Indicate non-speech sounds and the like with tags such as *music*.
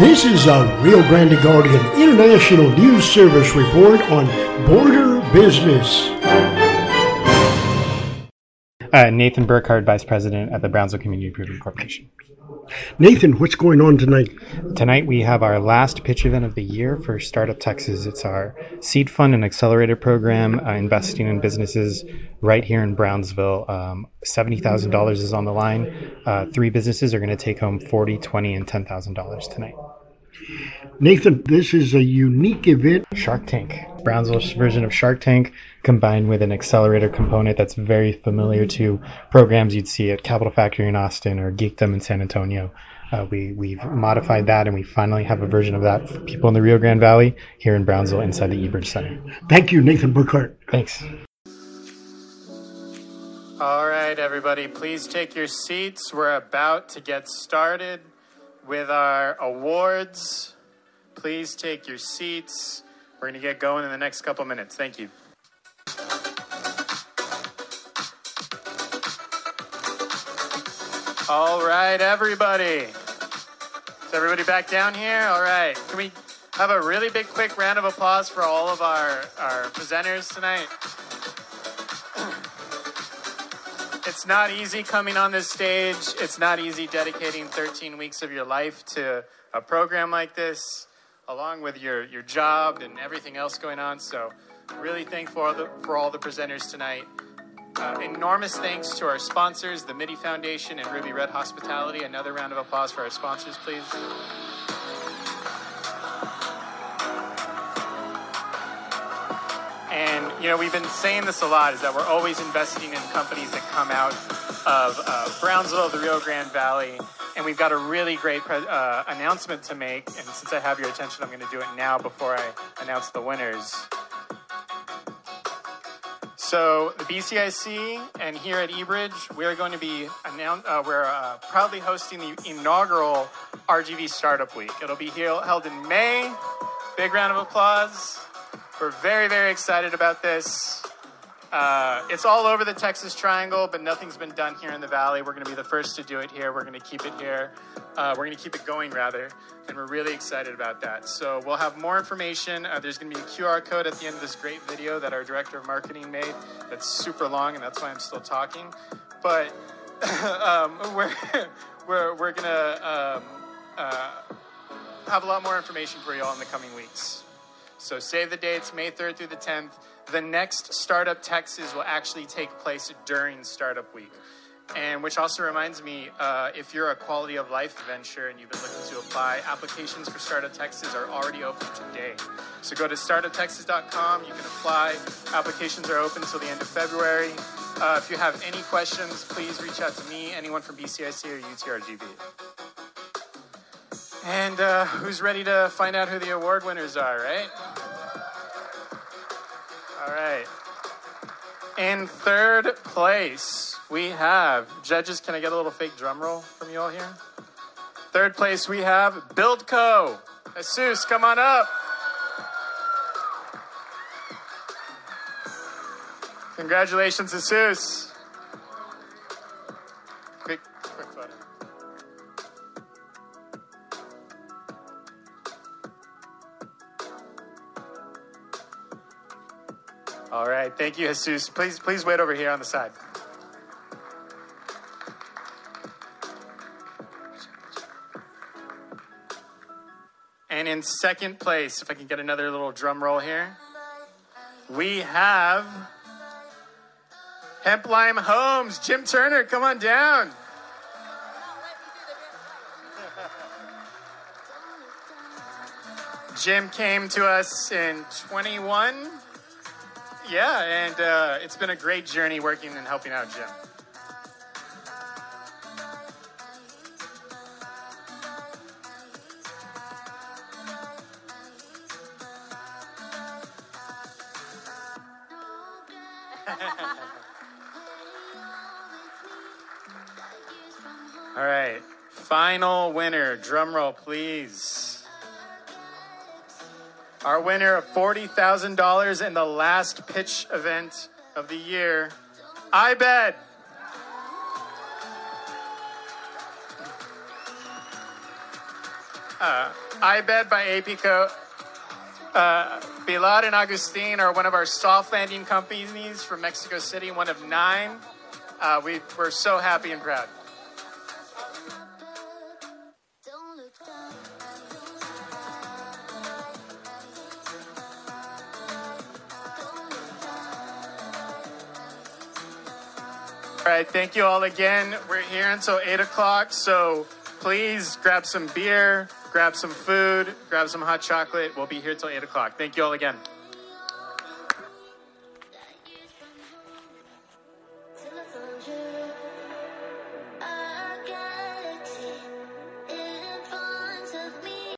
This is a Rio Grande Guardian International News Service report on border business. Uh, Nathan Burkhart, Vice President at the Brownsville Community Improvement Corporation. Nathan, what's going on tonight? Tonight we have our last pitch event of the year for Startup Texas. It's our seed fund and accelerator program, uh, investing in businesses right here in Brownsville. Um, $70,000 is on the line. Uh, three businesses are going to take home 40, 20, and $10,000 tonight. Nathan, this is a unique event. Shark Tank, Brownsville's version of Shark Tank, combined with an accelerator component that's very familiar to programs you'd see at Capital Factory in Austin or Geekdom in San Antonio. Uh, we, we've modified that and we finally have a version of that for people in the Rio Grande Valley here in Brownsville inside the eBridge Center. Thank you, Nathan Burkhart. Thanks. All right, everybody, please take your seats. We're about to get started with our awards. Please take your seats. We're going to get going in the next couple minutes. Thank you. All right, everybody. Is everybody back down here? All right. Can we have a really big, quick round of applause for all of our, our presenters tonight? It's not easy coming on this stage. It's not easy dedicating 13 weeks of your life to a program like this, along with your, your job and everything else going on. So, really thankful for, the, for all the presenters tonight. Uh, enormous thanks to our sponsors, the MIDI Foundation and Ruby Red Hospitality. Another round of applause for our sponsors, please. You know, we've been saying this a lot is that we're always investing in companies that come out of uh, Brownsville, the Rio Grande Valley. And we've got a really great pre- uh, announcement to make. And since I have your attention, I'm going to do it now before I announce the winners. So the BCIC and here at eBridge, we're going to be uh, we're uh, proudly hosting the inaugural RGV Startup Week. It'll be held in May. Big round of applause. We're very, very excited about this. Uh, it's all over the Texas Triangle, but nothing's been done here in the Valley. We're going to be the first to do it here. We're going to keep it here. Uh, we're going to keep it going, rather, and we're really excited about that. So we'll have more information. Uh, there's going to be a QR code at the end of this great video that our director of marketing made. That's super long, and that's why I'm still talking. But *laughs* um, we're *laughs* we're we're going to um, uh, have a lot more information for you all in the coming weeks. So save the dates, May 3rd through the 10th. The next Startup Texas will actually take place during Startup Week. And which also reminds me, uh, if you're a quality of life venture and you've been looking to apply, applications for Startup Texas are already open today. So go to startuptexas.com. You can apply. Applications are open until the end of February. Uh, if you have any questions, please reach out to me, anyone from BCIC or UTRGV. And uh, who's ready to find out who the award winners are, right? All right. In third place, we have judges. Can I get a little fake drum roll from you all here? Third place, we have BuildCo. Jesus, come on up. Congratulations, Jesus. All right, thank you, Jesus. Please, please wait over here on the side. And in second place, if I can get another little drum roll here, we have Hemp Lime Homes. Jim Turner, come on down. Jim came to us in 21. Yeah, and uh, it's been a great journey working and helping out Jim. *laughs* All right, final winner. Drum roll, please. Our winner of $40,000 in the last pitch event of the year, I bet. uh, iBed by APYCO. Uh, Pilar and Agustin are one of our soft landing companies from Mexico City, one of nine. Uh, we, we're so happy and proud. All right, thank you all again. We're here until 8 o'clock, so please grab some beer, grab some food, grab some hot chocolate. We'll be here till 8 o'clock. Thank you all again.